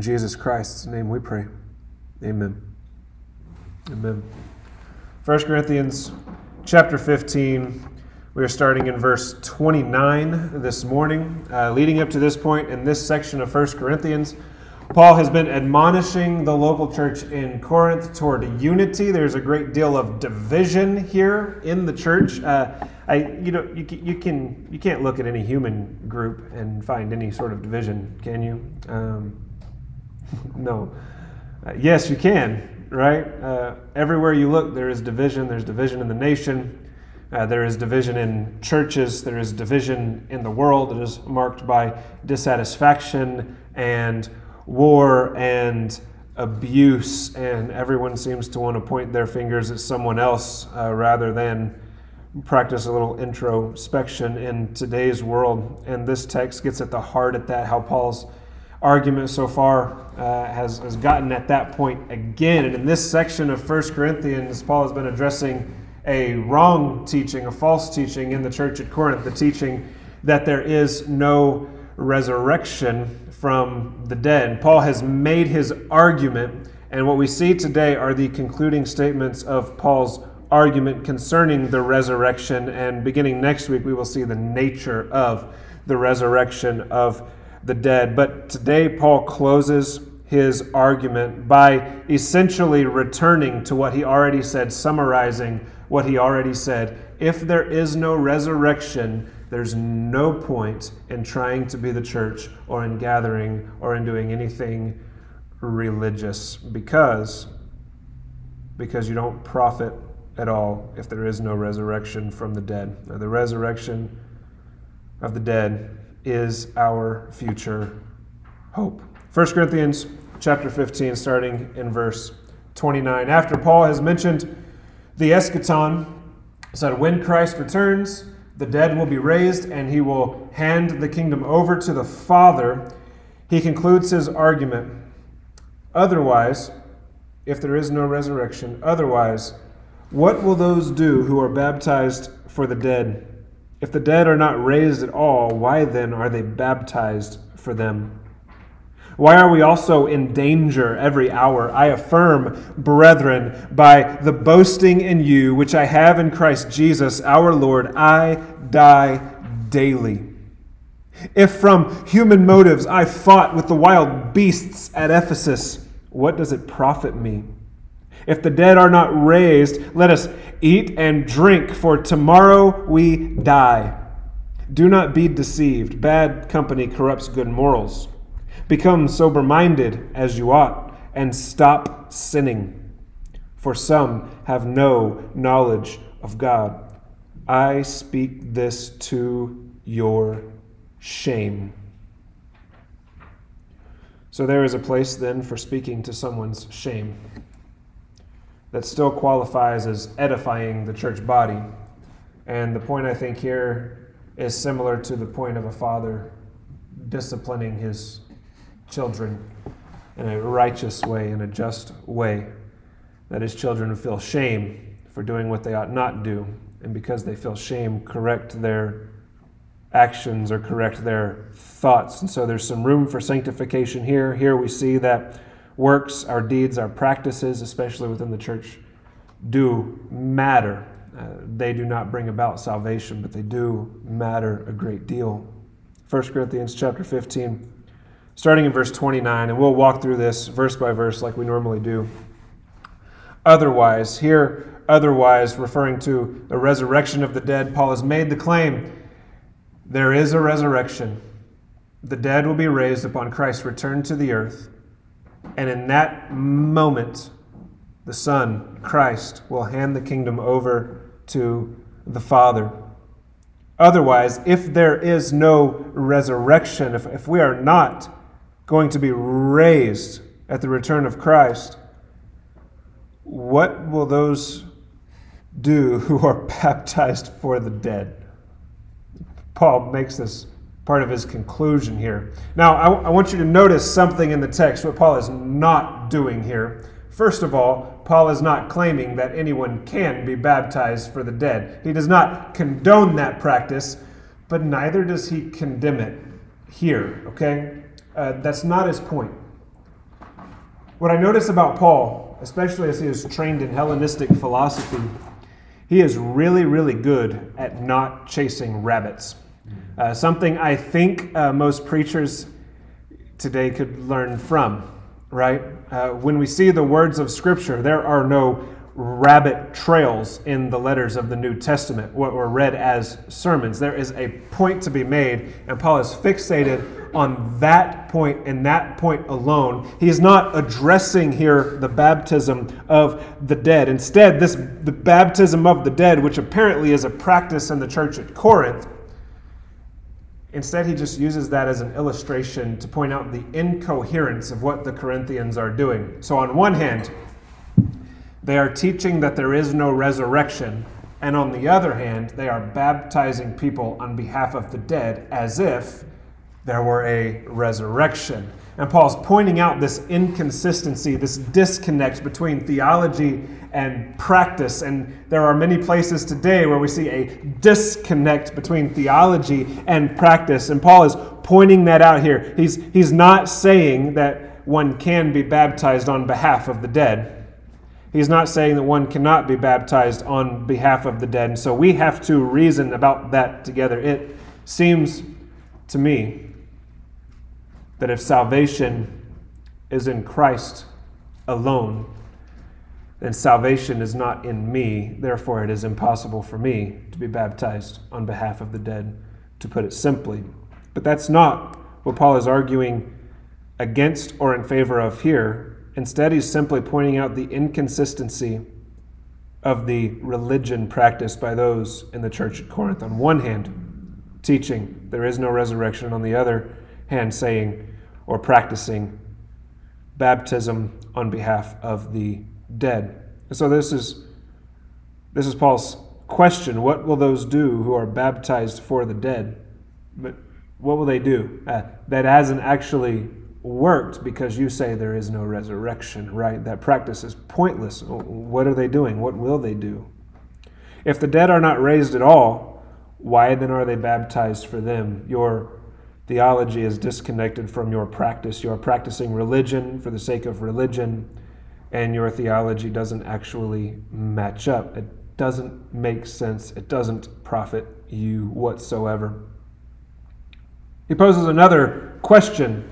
In Jesus Christ's name we pray. Amen. Amen. 1 Corinthians chapter 15. We are starting in verse 29 this morning. Uh, leading up to this point in this section of 1 Corinthians, Paul has been admonishing the local church in Corinth toward unity. There's a great deal of division here in the church. Uh, I, you know, you, you can you can't look at any human group and find any sort of division, can you? Um, no. Uh, yes, you can. Right? Uh, everywhere you look, there is division. There's division in the nation. Uh, there is division in churches. There is division in the world. It is marked by dissatisfaction and war and abuse, and everyone seems to want to point their fingers at someone else uh, rather than practice a little introspection in today's world. And this text gets at the heart of that, how Paul's argument so far uh, has, has gotten at that point again. And in this section of 1 Corinthians, Paul has been addressing a wrong teaching, a false teaching in the church at Corinth, the teaching that there is no resurrection from the dead. Paul has made his argument, and what we see today are the concluding statements of Paul's argument concerning the resurrection. And beginning next week, we will see the nature of the resurrection of the dead. But today, Paul closes his argument by essentially returning to what he already said, summarizing what he already said. If there is no resurrection, there's no point in trying to be the church or in gathering or in doing anything religious because because you don't profit at all if there is no resurrection from the dead. Now, the resurrection of the dead is our future hope. 1 Corinthians chapter 15 starting in verse 29. After Paul has mentioned the eschaton, said when Christ returns, the dead will be raised, and he will hand the kingdom over to the Father. He concludes his argument. Otherwise, if there is no resurrection, otherwise, what will those do who are baptized for the dead? If the dead are not raised at all, why then are they baptized for them? Why are we also in danger every hour? I affirm, brethren, by the boasting in you which I have in Christ Jesus our Lord, I die daily. If from human motives I fought with the wild beasts at Ephesus, what does it profit me? If the dead are not raised, let us eat and drink, for tomorrow we die. Do not be deceived. Bad company corrupts good morals. Become sober minded as you ought, and stop sinning. For some have no knowledge of God. I speak this to your shame. So there is a place then for speaking to someone's shame that still qualifies as edifying the church body. And the point I think here is similar to the point of a father disciplining his children in a righteous way, in a just way, that his children feel shame for doing what they ought not do, and because they feel shame, correct their actions or correct their thoughts. And so there's some room for sanctification here. Here we see that works, our deeds, our practices, especially within the church, do matter. Uh, they do not bring about salvation, but they do matter a great deal. 1 Corinthians chapter 15 starting in verse 29, and we'll walk through this verse by verse like we normally do. Otherwise, here, otherwise, referring to the resurrection of the dead, Paul has made the claim there is a resurrection. The dead will be raised upon Christ's return to the earth. And in that moment, the Son, Christ, will hand the kingdom over to the Father. Otherwise, if there is no resurrection, if, if we are not going to be raised at the return of Christ, what will those do who are baptized for the dead? Paul makes this part of his conclusion here. Now, I, want you to notice something in the text, what Paul is not doing here. First of all, Paul is not claiming that anyone can be baptized for the dead. He does not condone that practice, but neither does he condemn it here, okay? Uh, that's not his point. what I notice about Paul, especially as he is trained in Hellenistic philosophy, he is really, really good at not chasing rabbits. Uh, something I think uh, most preachers today could learn from, right? Uh, when we see the words of Scripture, there are no rabbit trails in the letters of the New Testament, what were read as sermons. There is a point to be made, and Paul is fixated on that point and that point alone. He is not addressing here the baptism of the dead. Instead, this the baptism of the dead, which apparently is a practice in the church at Corinth, Instead, he just uses that as an illustration to point out the incoherence of what the Corinthians are doing. So, on one hand, they are teaching that there is no resurrection, and on the other hand, they are baptizing people on behalf of the dead as if there were a resurrection. And Paul's pointing out this inconsistency, this disconnect between theology and practice. And there are many places today where we see a disconnect between theology and practice. And Paul is pointing that out here. He's, he's not saying that one can be baptized on behalf of the dead. He's not saying that one cannot be baptized on behalf of the dead. And so we have to reason about that together. It seems to me that if salvation is in Christ alone, then salvation is not in me. Therefore, it is impossible for me to be baptized on behalf of the dead, to put it simply. But that's not what Paul is arguing against or in favor of here. Instead, he's simply pointing out the inconsistency of the religion practiced by those in the church at Corinth. On one hand, teaching there is no resurrection, on the other hand, saying or practicing baptism on behalf of the dead. And so this is this is Paul's question. What will those do who are baptized for the dead? But what will they do? Uh, that hasn't actually worked because you say there is no resurrection, right? That practice is pointless. What are they doing? What will they do? If the dead are not raised at all, why then are they baptized for them? Your theology is disconnected from your practice. You are practicing religion for the sake of religion, and your theology doesn't actually match up. It doesn't make sense. It doesn't profit you whatsoever. He poses another question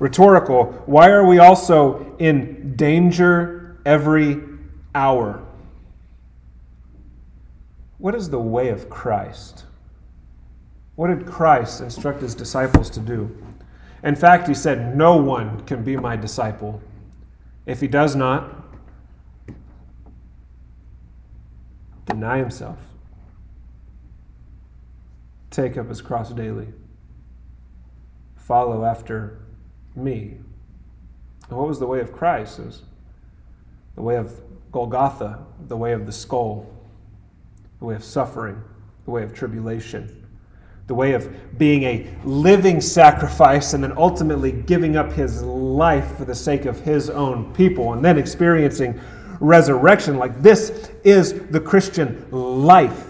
Rhetorical. Why are we also in danger every hour? What is the way of Christ? What did Christ instruct his disciples to do? In fact, he said, No one can be my disciple if he does not deny himself, take up his cross daily, follow after me. And what was the way of Christ? It was the way of Golgotha, the way of the skull, the way of suffering, the way of tribulation, the way of being a living sacrifice and then ultimately giving up his life for the sake of his own people and then experiencing resurrection. Like this is the Christian life.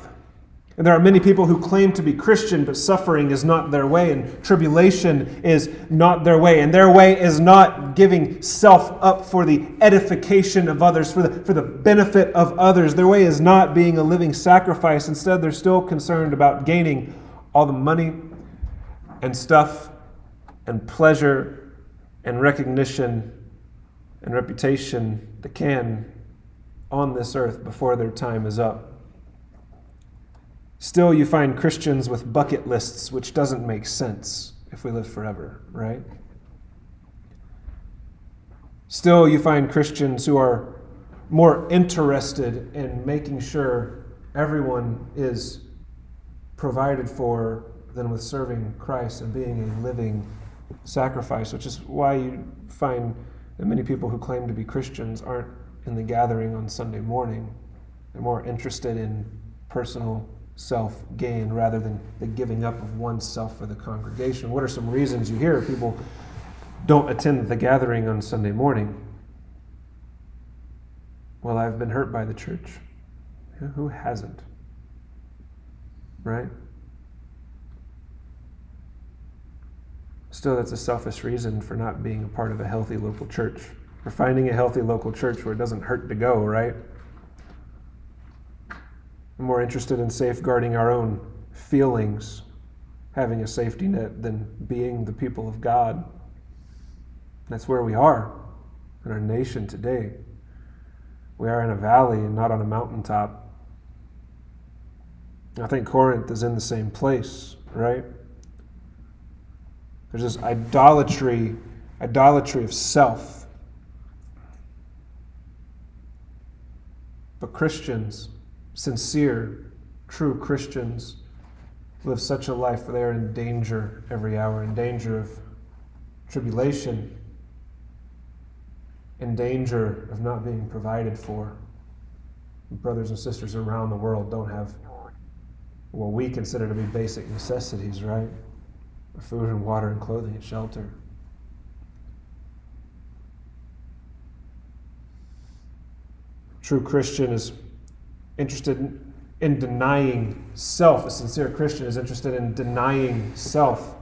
And there are many people who claim to be Christian, but suffering is not their way, and tribulation is not their way. And their way is not giving self up for the edification of others, for the, for the benefit of others. Their way is not being a living sacrifice. Instead, they're still concerned about gaining all the money and stuff and pleasure and recognition and reputation they can on this earth before their time is up. Still, you find Christians with bucket lists, which doesn't make sense if we live forever, right? Still, you find Christians who are more interested in making sure everyone is provided for than with serving Christ and being a living sacrifice, which is why you find that many people who claim to be Christians aren't in the gathering on Sunday morning. They're more interested in personal self gain rather than the giving up of oneself for the congregation. What are some reasons you hear people don't attend the gathering on Sunday morning? Well, I've been hurt by the church. Who hasn't? Right? Still, that's a selfish reason for not being a part of a healthy local church. Or finding a healthy local church where it doesn't hurt to go, right? We're more interested in safeguarding our own feelings, having a safety net, than being the people of God. That's where we are in our nation today. We are in a valley and not on a mountaintop. I think Corinth is in the same place, right? There's this idolatry, idolatry of self. But Christians, sincere, true Christians, live such a life that they're in danger every hour, in danger of tribulation, in danger of not being provided for. Brothers and sisters around the world don't have what we consider to be basic necessities, right? Food and water and clothing and shelter. True Christian is interested in, in denying self. A sincere Christian is interested in denying self,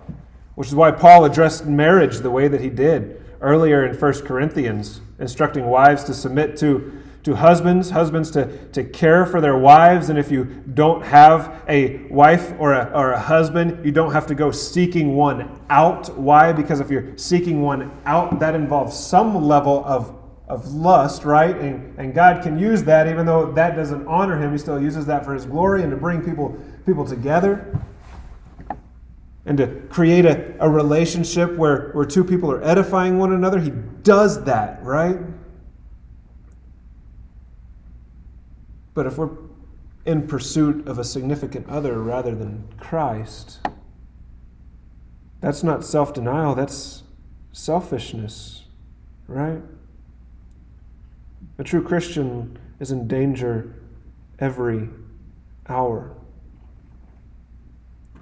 which is why Paul addressed marriage the way that he did earlier in 1 Corinthians, instructing wives to submit to to husbands, husbands to, to care for their wives. And if you don't have a wife or a, or a husband, you don't have to go seeking one out. Why? Because if you're seeking one out, that involves some level of, of lust, right? And, and God can use that, even though that doesn't honor Him, He still uses that for His glory and to bring people, people together and to create a, a relationship where, where two people are edifying one another. He does that, right? But if we're in pursuit of a significant other rather than Christ, that's not self denial, that's selfishness, right? A true Christian is in danger every hour.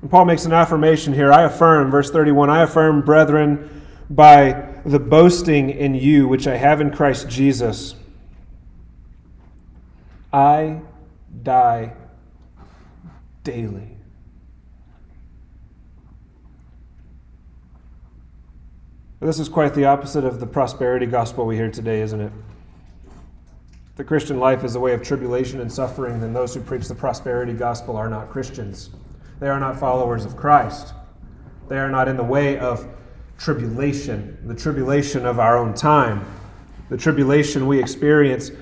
And Paul makes an affirmation here. I affirm, verse 31, I affirm, brethren, by the boasting in you which I have in Christ Jesus I die daily. This is quite the opposite of the prosperity gospel we hear today, isn't it? The Christian life is a way of tribulation and suffering, then those who preach the prosperity gospel are not Christians. They are not followers of Christ. They are not in the way of tribulation, the tribulation of our own time, the tribulation we experience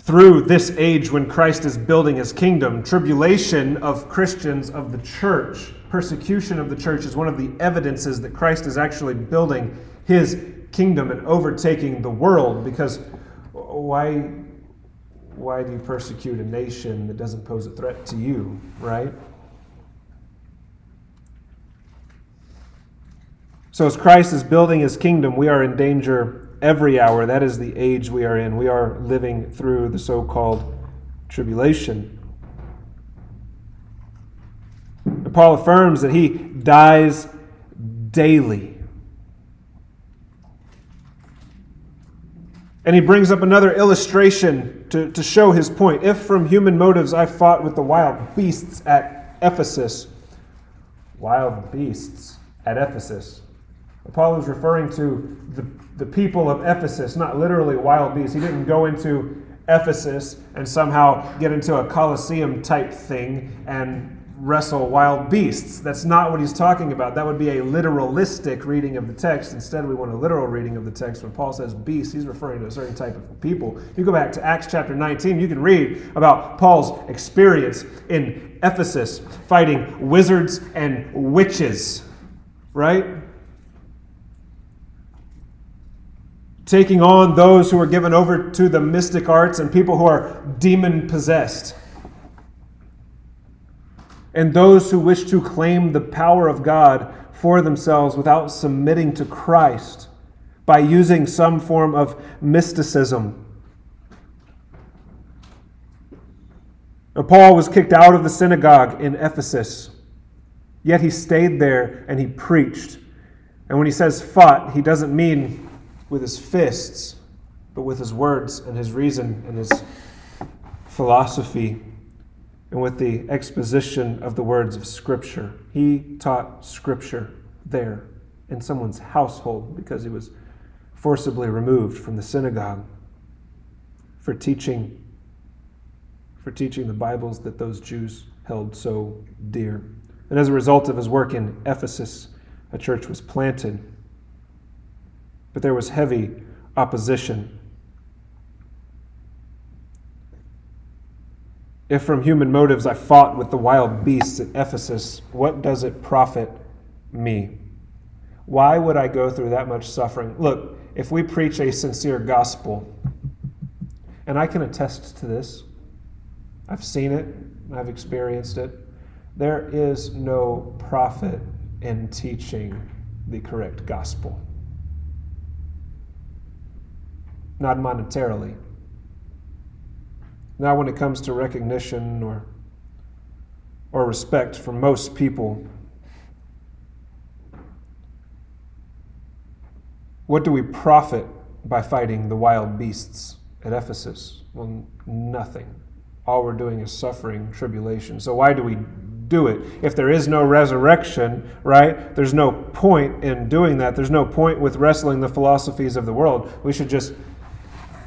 through this age when Christ is building his kingdom. Tribulation of Christians of the church, persecution of the church is one of the evidences that Christ is actually building his kingdom and overtaking the world because why why do you persecute a nation that doesn't pose a threat to you, right? So as Christ is building his kingdom, we are in danger every hour. That is the age we are in. We are living through the so called tribulation. And Paul affirms that he dies daily. And he brings up another illustration to, to show his point. If from human motives I fought with the wild beasts at Ephesus, wild beasts at Ephesus. Paul is referring to the the people of Ephesus, not literally wild beasts. He didn't go into Ephesus and somehow get into a Colosseum type thing and wrestle wild beasts. That's not what he's talking about. That would be a literalistic reading of the text. Instead, we want a literal reading of the text. When Paul says beast, he's referring to a certain type of people. You go back to Acts chapter 19, you can read about Paul's experience in Ephesus fighting wizards and witches, right? Taking on those who are given over to the mystic arts and people who are demon possessed. And those who wish to claim the power of God for themselves without submitting to Christ by using some form of mysticism. Paul was kicked out of the synagogue in Ephesus, yet he stayed there and he preached. And when he says fought, he doesn't mean with his fists, but with his words and his reason and his philosophy and with the exposition of the words of Scripture. He taught Scripture there in someone's household because he was forcibly removed from the synagogue for teaching for teaching the Bibles that those Jews held so dear. And as a result of his work in Ephesus, a church was planted. But there was heavy opposition. If from human motives I fought with the wild beasts at Ephesus, what does it profit me? Why would I go through that much suffering? Look, if we preach a sincere gospel, and I can attest to this, I've seen it, I've experienced it. There is no profit in teaching the correct gospel. Not monetarily. Not when it comes to recognition or, or respect for most people. What do we profit by fighting the wild beasts at Ephesus? Well, nothing all we're doing is suffering tribulation. So why do we do it? If there is no resurrection, right, there's no point in doing that. There's no point with wrestling the philosophies of the world. We should just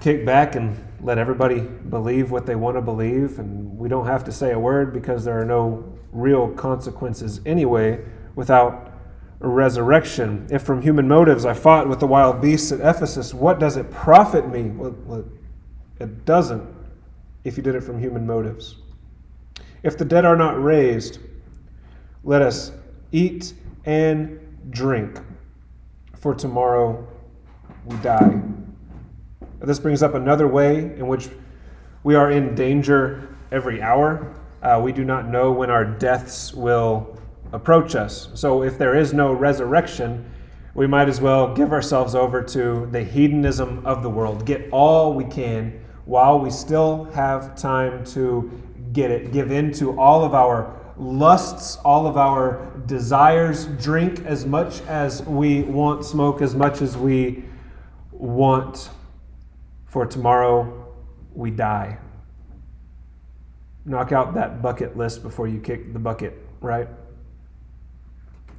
kick back and let everybody believe what they want to believe, and we don't have to say a word because there are no real consequences anyway without a resurrection. If from human motives I fought with the wild beasts at Ephesus, what does it profit me? Well, it doesn't if you did it from human motives. If the dead are not raised, let us eat and drink, for tomorrow we die. But this brings up another way in which we are in danger every hour. Uh, we do not know when our deaths will approach us. So if there is no resurrection, we might as well give ourselves over to the hedonism of the world, get all we can while we still have time to get it, give in to all of our lusts, all of our desires, drink as much as we want, smoke as much as we want, for tomorrow we die. Knock out that bucket list before you kick the bucket, right?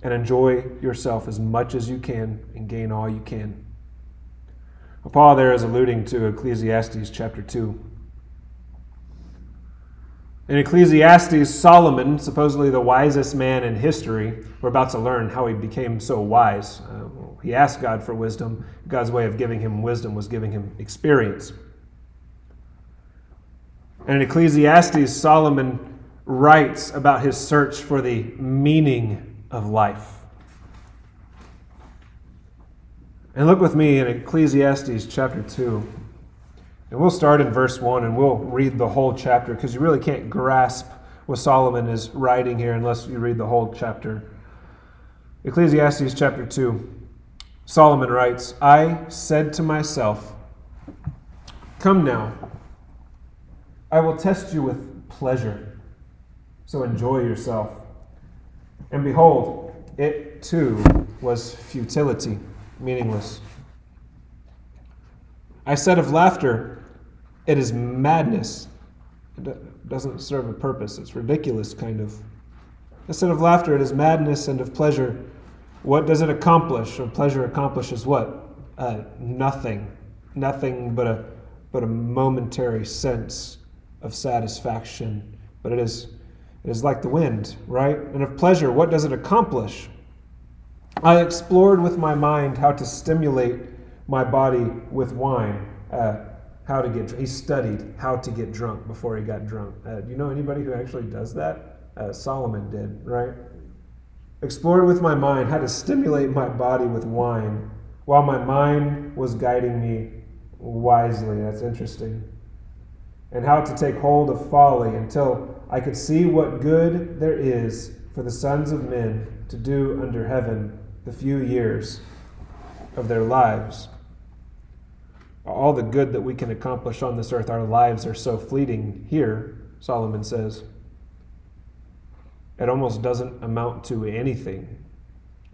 And enjoy yourself as much as you can and gain all you can. Paul there is alluding to Ecclesiastes chapter 2. In Ecclesiastes, Solomon, supposedly the wisest man in history, we're about to learn how he became so wise. Uh, he asked God for wisdom. God's way of giving him wisdom was giving him experience. And in Ecclesiastes, Solomon writes about his search for the meaning of life. And look with me in Ecclesiastes chapter 2. And we'll start in verse 1 and we'll read the whole chapter because you really can't grasp what Solomon is writing here unless you read the whole chapter. Ecclesiastes chapter 2. Solomon writes, I said to myself, Come now, I will test you with pleasure, so enjoy yourself. And behold, it too was futility meaningless. I said of laughter, it is madness. It doesn't serve a purpose. It's ridiculous, kind of. Instead of laughter, it is madness, and of pleasure, what does it accomplish? Or pleasure accomplishes what? Uh, nothing. Nothing but a, but a momentary sense of satisfaction. But it is, it is like the wind, right? And of pleasure, what does it accomplish? I explored with my mind how to stimulate my body with wine. Uh, how to get he studied how to get drunk before he got drunk. Uh, do you know anybody who actually does that? Uh, Solomon did, right? Explored with my mind how to stimulate my body with wine while my mind was guiding me wisely. That's interesting. And how to take hold of folly until I could see what good there is for the sons of men to do under heaven the few years of their lives. All the good that we can accomplish on this earth, our lives are so fleeting here, Solomon says. It almost doesn't amount to anything.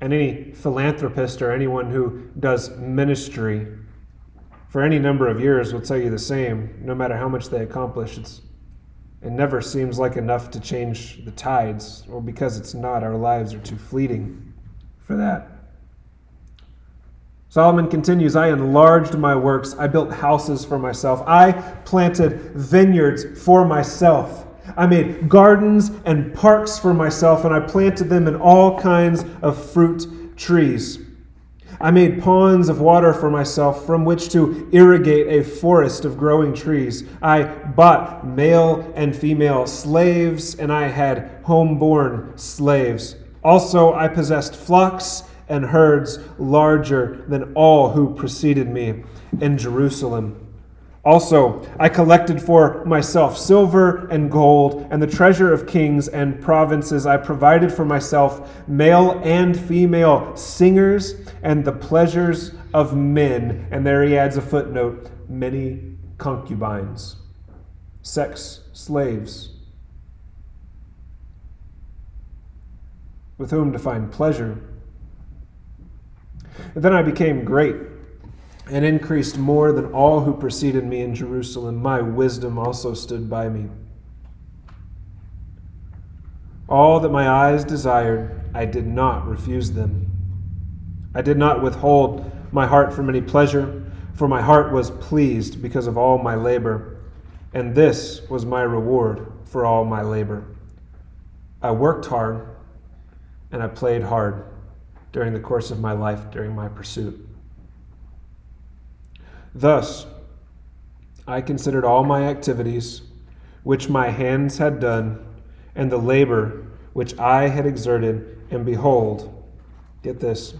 And any philanthropist or anyone who does ministry for any number of years will tell you the same. No matter how much they accomplish, it's, it never seems like enough to change the tides. Well, because it's not, our lives are too fleeting for that. Solomon continues I enlarged my works. I built houses for myself. I planted vineyards for myself. I made gardens and parks for myself, and I planted them in all kinds of fruit trees. I made ponds of water for myself from which to irrigate a forest of growing trees. I bought male and female slaves, and I had home-born slaves. Also, I possessed flocks and herds larger than all who preceded me in Jerusalem. Also, I collected for myself silver and gold and the treasure of kings and provinces. I provided for myself male and female singers and the pleasures of men. And there he adds a footnote many concubines, sex slaves, with whom to find pleasure. And then I became great and increased more than all who preceded me in Jerusalem. My wisdom also stood by me. All that my eyes desired, I did not refuse them. I did not withhold my heart from any pleasure, for my heart was pleased because of all my labor, and this was my reward for all my labor. I worked hard and I played hard during the course of my life, during my pursuit. Thus, I considered all my activities, which my hands had done, and the labor which I had exerted, and behold, get this,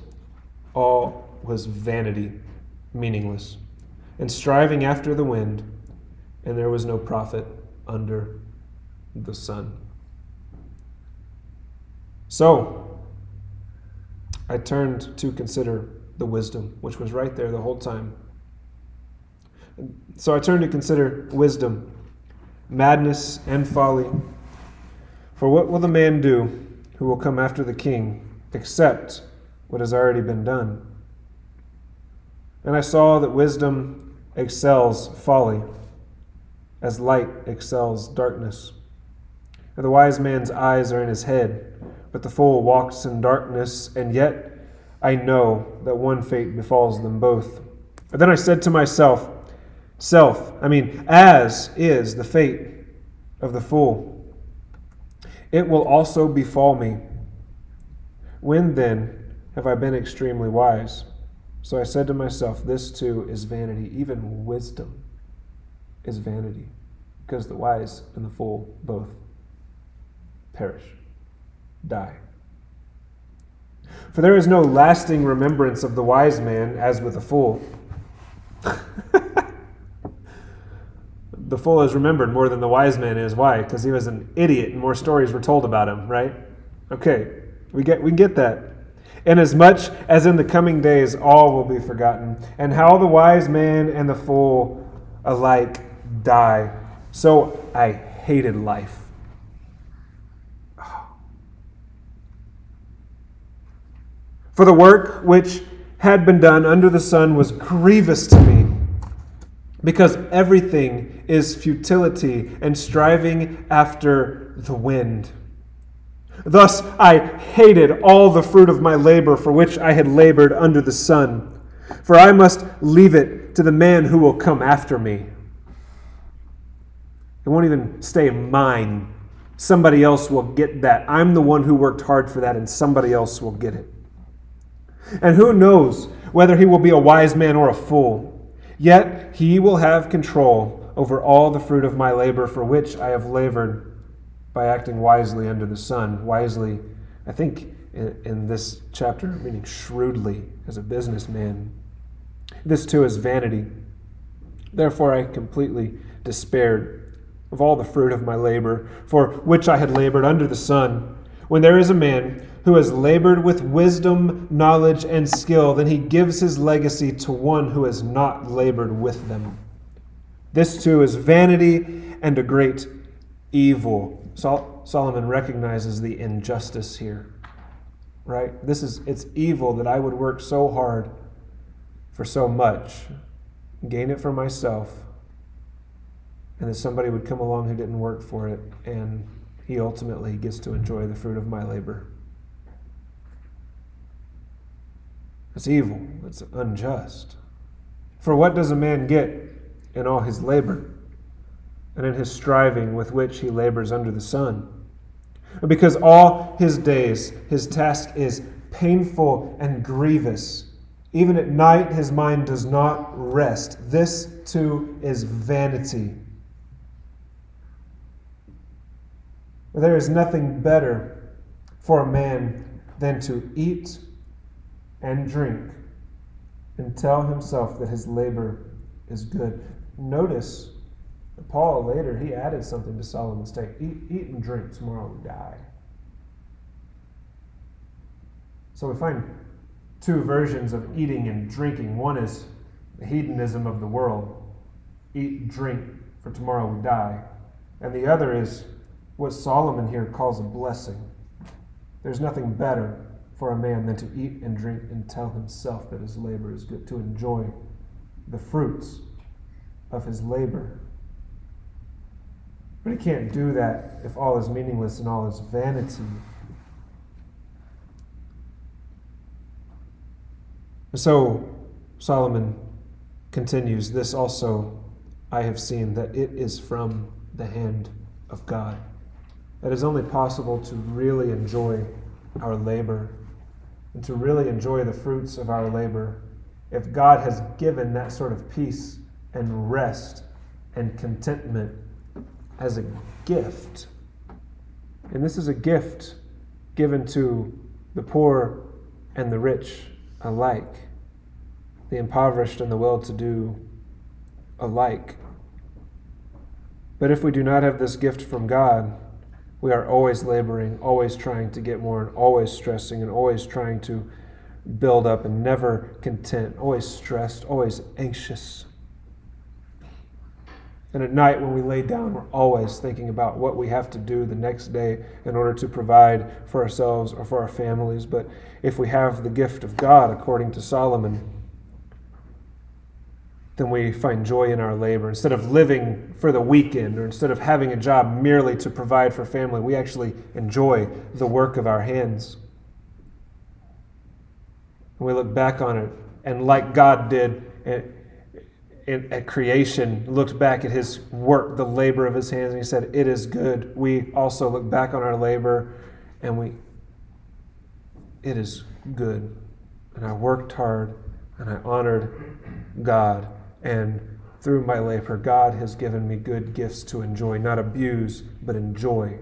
all was vanity, meaningless, and striving after the wind, and there was no profit under the sun. So, I turned to consider the wisdom, which was right there the whole time. So I turned to consider wisdom, madness, and folly. For what will the man do who will come after the king except what has already been done? And I saw that wisdom excels folly, as light excels darkness. And the wise man's eyes are in his head, but the fool walks in darkness, and yet I know that one fate befalls them both. And then I said to myself, Self, I mean, as is the fate of the fool, it will also befall me. When then have I been extremely wise? So I said to myself, This too is vanity. Even wisdom is vanity, because the wise and the fool both perish, die. For there is no lasting remembrance of the wise man as with the fool. the fool is remembered more than the wise man is. Why? Because he was an idiot and more stories were told about him, right? Okay, we get we get that. Inasmuch as much as in the coming days all will be forgotten, and how the wise man and the fool alike die. So I hated life. For the work which had been done under the sun was grievous to me because everything is futility and striving after the wind. Thus I hated all the fruit of my labor for which I had labored under the sun, for I must leave it to the man who will come after me. It won't even stay mine. Somebody else will get that. I'm the one who worked hard for that, and somebody else will get it. And who knows whether he will be a wise man or a fool? Yet he will have control over all the fruit of my labor for which I have labored by acting wisely under the sun. Wisely, I think in, in this chapter, meaning shrewdly as a businessman. This too is vanity. Therefore, I completely despaired of all the fruit of my labor, for which I had labored under the sun. When there is a man who has labored with wisdom, knowledge, and skill, then he gives his legacy to one who has not labored with them. This too is vanity and a great evil. Sol- Solomon recognizes the injustice here. Right? This is it's evil that I would work so hard for so much, gain it for myself, and that somebody would come along who didn't work for it, and he ultimately gets to enjoy the fruit of my labor. It's evil. it's unjust. For what does a man get in all his labor, and in his striving with which he labors under the sun? Because all his days his task is painful and grievous. Even at night his mind does not rest. This too is vanity. There is nothing better for a man than to eat and drink and tell himself that his labor is good. Notice Paul later he added something to Solomon's take. Eat, eat and drink, tomorrow we die. So we find two versions of eating and drinking. One is the hedonism of the world. Eat, drink, for tomorrow we die. And the other is what Solomon here calls a blessing. There's nothing better for a man than to eat and drink and tell himself that his labor is good, to enjoy the fruits of his labor. But he can't do that if all is meaningless and all is vanity. So Solomon continues This also I have seen, that it is from the hand of God. It is only possible to really enjoy our labor and to really enjoy the fruits of our labor if God has given that sort of peace and rest and contentment as a gift. And this is a gift given to the poor and the rich alike, the impoverished and the well to do alike. But if we do not have this gift from God, we are always laboring, always trying to get more, and always stressing, and always trying to build up, and never content, always stressed, always anxious. And at night, when we lay down, we're always thinking about what we have to do the next day in order to provide for ourselves or for our families. But if we have the gift of God, according to Solomon, then we find joy in our labor. Instead of living for the weekend or instead of having a job merely to provide for family, we actually enjoy the work of our hands. And we look back on it, and like God did at, at creation, looked back at his work, the labor of his hands, and he said, It is good. We also look back on our labor and we, it is good. And I worked hard and I honored God and through my labor, God has given me good gifts to enjoy, not abuse, but enjoy.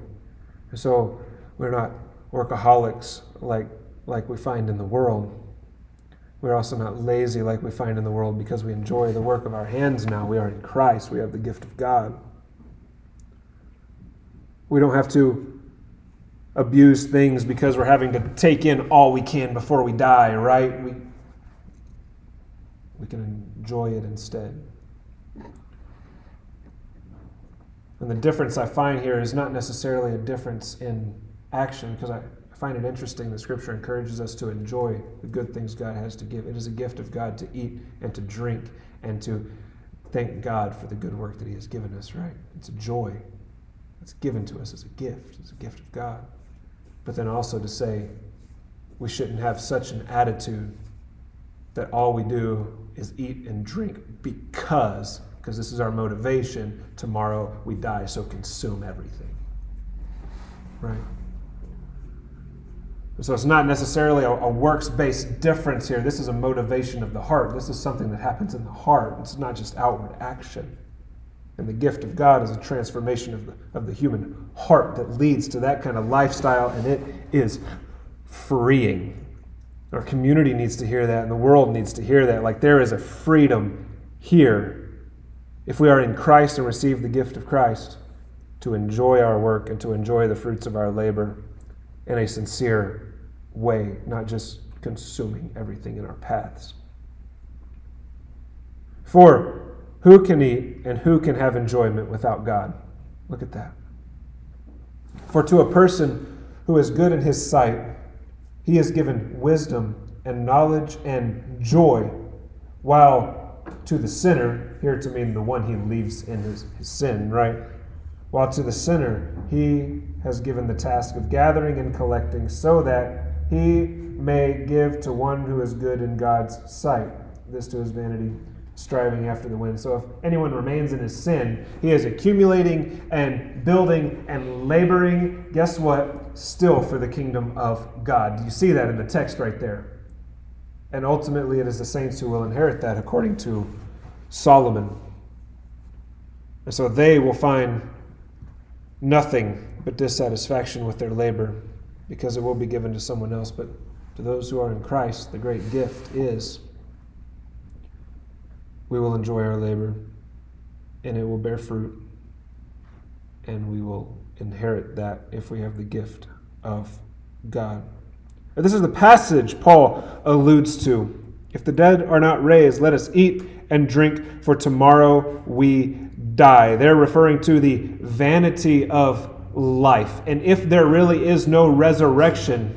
So we're not workaholics like, like we find in the world. We're also not lazy like we find in the world because we enjoy the work of our hands now. We are in Christ, we have the gift of God. We don't have to abuse things because we're having to take in all we can before we die, right? We, we can enjoy it instead. And the difference I find here is not necessarily a difference in action, because I find it interesting that Scripture encourages us to enjoy the good things God has to give. It is a gift of God to eat and to drink and to thank God for the good work that He has given us, right? It's a joy. It's given to us as a gift, it's a gift of God. But then also to say, we shouldn't have such an attitude that all we do is eat and drink because because this is our motivation. Tomorrow we die so consume everything. Right? So it's not necessarily a, a works-based difference here. This is a motivation of the heart. This is something that happens in the heart. It's not just outward action. And the gift of god is a transformation of the, of the human heart that leads to that kind of lifestyle and it is freeing our community needs to hear that, and the world needs to hear that. Like there is a freedom here if we are in Christ and receive the gift of Christ to enjoy our work and to enjoy the fruits of our labor in a sincere way, not just consuming everything in our paths. For who can eat and who can have enjoyment without God? Look at that. For to a person who is good in his sight, he has given wisdom and knowledge and joy, while to the sinner, here to mean the one he leaves in his, his sin, right? While to the sinner, he has given the task of gathering and collecting so that he may give to one who is good in God's sight. This to his vanity, striving after the wind. So if anyone remains in his sin, he is accumulating and building and laboring, guess what? Still for the kingdom of God. Do you see that in the text right there? And ultimately, it is the saints who will inherit that, according to Solomon. And so they will find nothing but dissatisfaction with their labor because it will be given to someone else. But to those who are in Christ, the great gift is we will enjoy our labor and it will bear fruit and we will inherit that if we have the gift of God. This is the passage Paul alludes to. If the dead are not raised, let us eat and drink, for tomorrow we die. They're referring to the vanity of life. And if there really is no resurrection,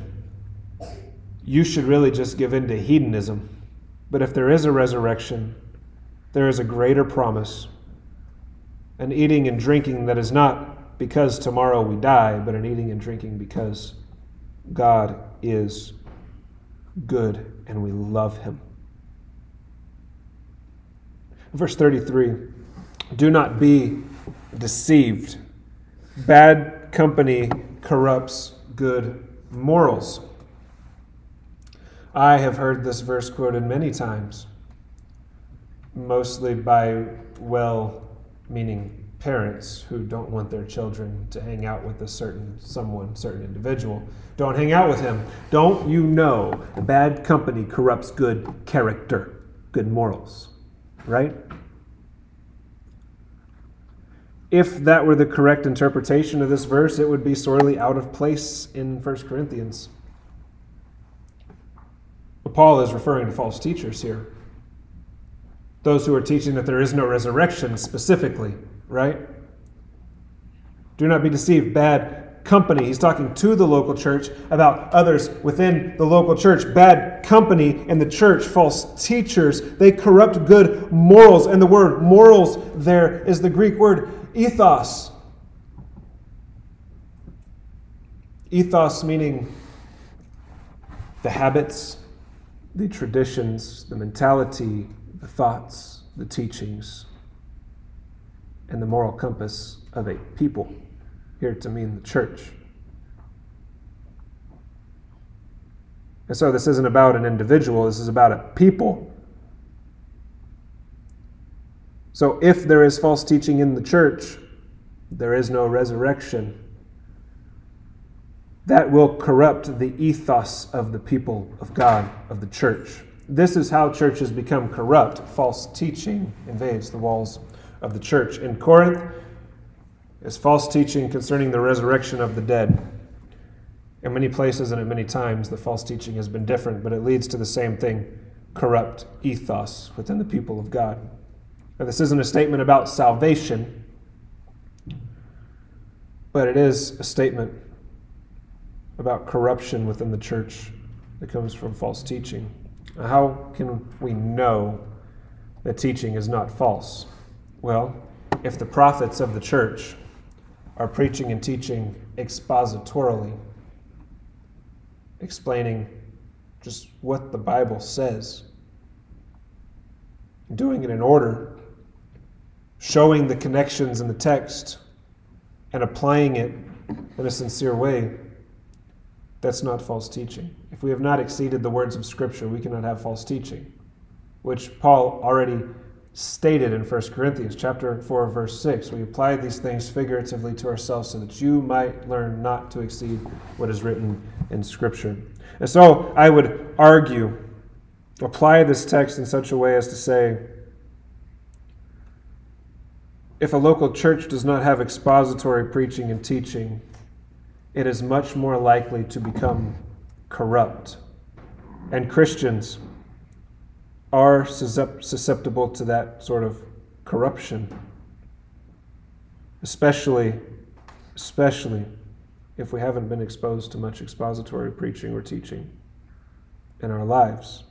you should really just give in to hedonism. But if there is a resurrection, there is a greater promise. An eating and drinking that is not because tomorrow we die, but in eating and drinking because God is good and we love him. Verse 33 Do not be deceived. Bad company corrupts good morals. I have heard this verse quoted many times, mostly by well meaning parents who don't want their children to hang out with a certain someone, certain individual. Don't hang out with him. Don't you know bad company corrupts good character, good morals, right? If that were the correct interpretation of this verse, it would be sorely out of place in 1 Corinthians. But Paul is referring to false teachers here. Those who are teaching that there is no resurrection specifically right? Do not be deceived. Bad company. He's talking to the local church about others within the local church. Bad company in the church, false teachers. They corrupt good morals. And the word morals there is the Greek word ethos. Ethos meaning the habits, the traditions, the mentality, the thoughts, the teachings and the moral compass of a people, here to mean the church. And so this isn't about an individual, this is about a people. So if there is false teaching in the church, there is no resurrection. That will corrupt the ethos of the people of God, of the church. This is how churches become corrupt. False teaching invades the walls of the church. In Corinth is false teaching concerning the resurrection of the dead. In many places and at many times, the false teaching has been different, but it leads to the same thing corrupt ethos within the people of God. Now, this isn't a statement about salvation, but it is a statement about corruption within the church that comes from false teaching. How can we know that teaching is not false? Well, if the prophets of the church are preaching and teaching expositorily, explaining just what the Bible says, doing it in order, showing the connections in the text, and applying it in a sincere way, that's not false teaching. If we have not exceeded the words of Scripture, we cannot have false teaching, which Paul already stated in 1 Corinthians chapter 4 verse 6 we apply these things figuratively to ourselves so that you might learn not to exceed what is written in scripture. And so I would argue apply this text in such a way as to say if a local church does not have expository preaching and teaching it is much more likely to become corrupt. And Christians are susceptible to that sort of corruption, especially, especially if we haven't been exposed to much expository preaching or teaching in our lives.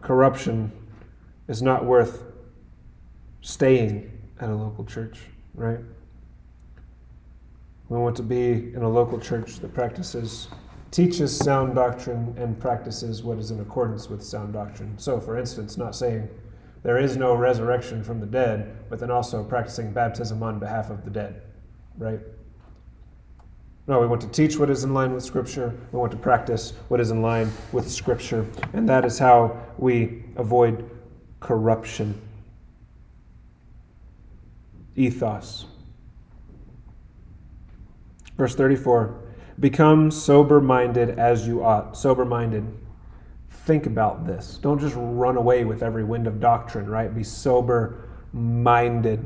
Corruption is not worth staying at a local church, right? We want to be in a local church that practices, teaches sound doctrine, and practices what is in accordance with sound doctrine. So, for instance, not saying there is no resurrection from the dead, but then also practicing baptism on behalf of the dead, right? No, we want to teach what is in line with Scripture. We want to practice what is in line with Scripture. And that is how we avoid corruption. Ethos. Verse 34 Become sober minded as you ought. Sober minded. Think about this. Don't just run away with every wind of doctrine, right? Be sober minded.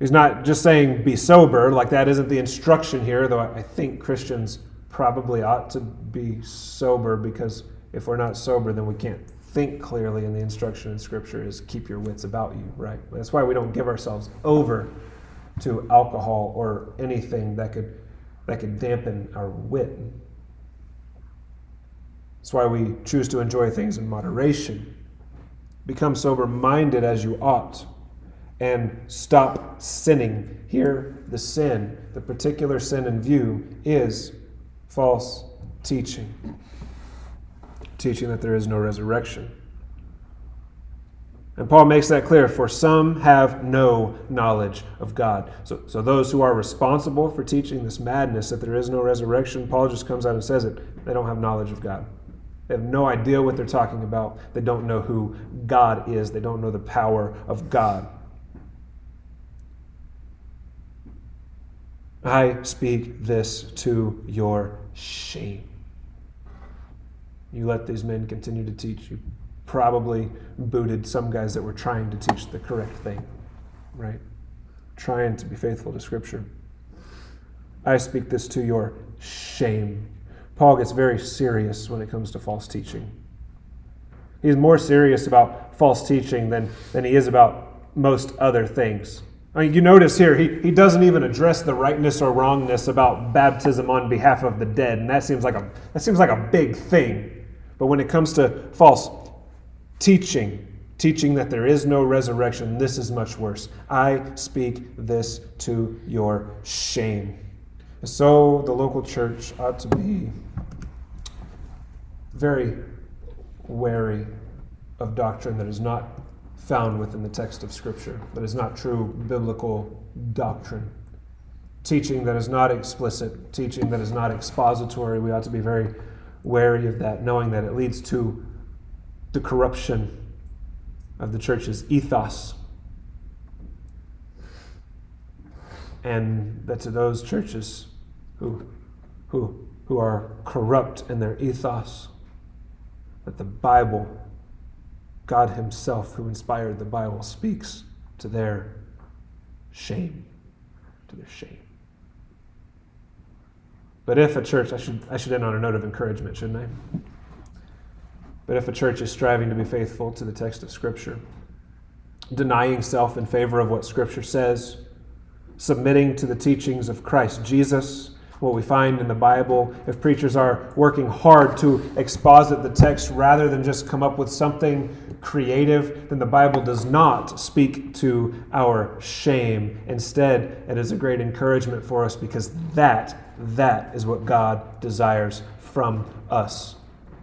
He's not just saying be sober, like that isn't the instruction here, though I think Christians probably ought to be sober because if we're not sober, then we can't think clearly. And the instruction in Scripture is keep your wits about you, right? That's why we don't give ourselves over to alcohol or anything that could that could dampen our wit. That's why we choose to enjoy things in moderation. Become sober minded as you ought and stop sinning. Here, the sin, the particular sin in view, is false teaching. Teaching that there is no resurrection. And Paul makes that clear for some have no knowledge of God. So, so those who are responsible for teaching this madness that there is no resurrection, Paul just comes out and says it. They don't have knowledge of God. They have no idea what they're talking about. They don't know who God is. They don't know the power of God. I speak this to your shame. You let these men continue to teach you probably booted some guys that were trying to teach the correct thing, right? Trying to be faithful to Scripture. I speak this to your shame. Paul gets very serious when it comes to false teaching. He's more serious about false teaching than, than he is about most other things. I mean, you notice here, he, he doesn't even address the rightness or wrongness about baptism on behalf of the dead, and that seems like a, that seems like a big thing. But when it comes to false teaching, teaching that there is no resurrection, this is much worse. I speak this to your shame. So the local church ought to be very wary of doctrine that is not found within the text of Scripture, that is not true biblical doctrine. Teaching that is not explicit, teaching that is not expository, we ought to be very wary of that, knowing that it leads to the corruption of the church's ethos. And that to those churches who, who, who are corrupt in their ethos, that the Bible, God Himself, who inspired the Bible, speaks to their shame. To their shame. But if a church, I should, I should end on a note of encouragement, shouldn't I? But if a church is striving to be faithful to the text of Scripture, denying self in favor of what Scripture says, submitting to the teachings of Christ Jesus, what we find in the Bible, if preachers are working hard to exposit the text rather than just come up with something creative, then the Bible does not speak to our shame. Instead, it is a great encouragement for us because that, that is what God desires from us.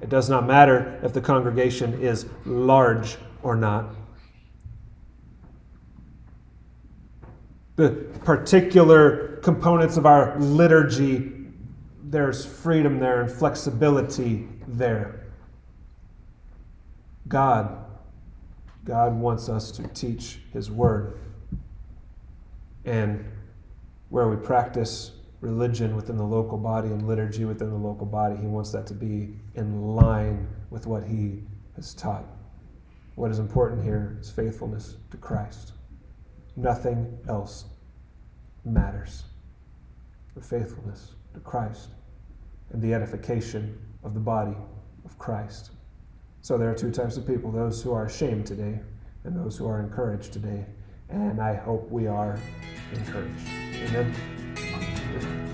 It does not matter if the congregation is large or not. The particular components of our liturgy, there's freedom there and flexibility there. God, God wants us to teach His Word. And where we practice religion within the local body and liturgy within the local body. He wants that to be in line with what he has taught. What is important here is faithfulness to Christ. Nothing else matters. The faithfulness to Christ and the edification of the body of Christ. So there are two types of people those who are ashamed today and those who are encouraged today. And I hope we are encouraged. Amen. Thank you.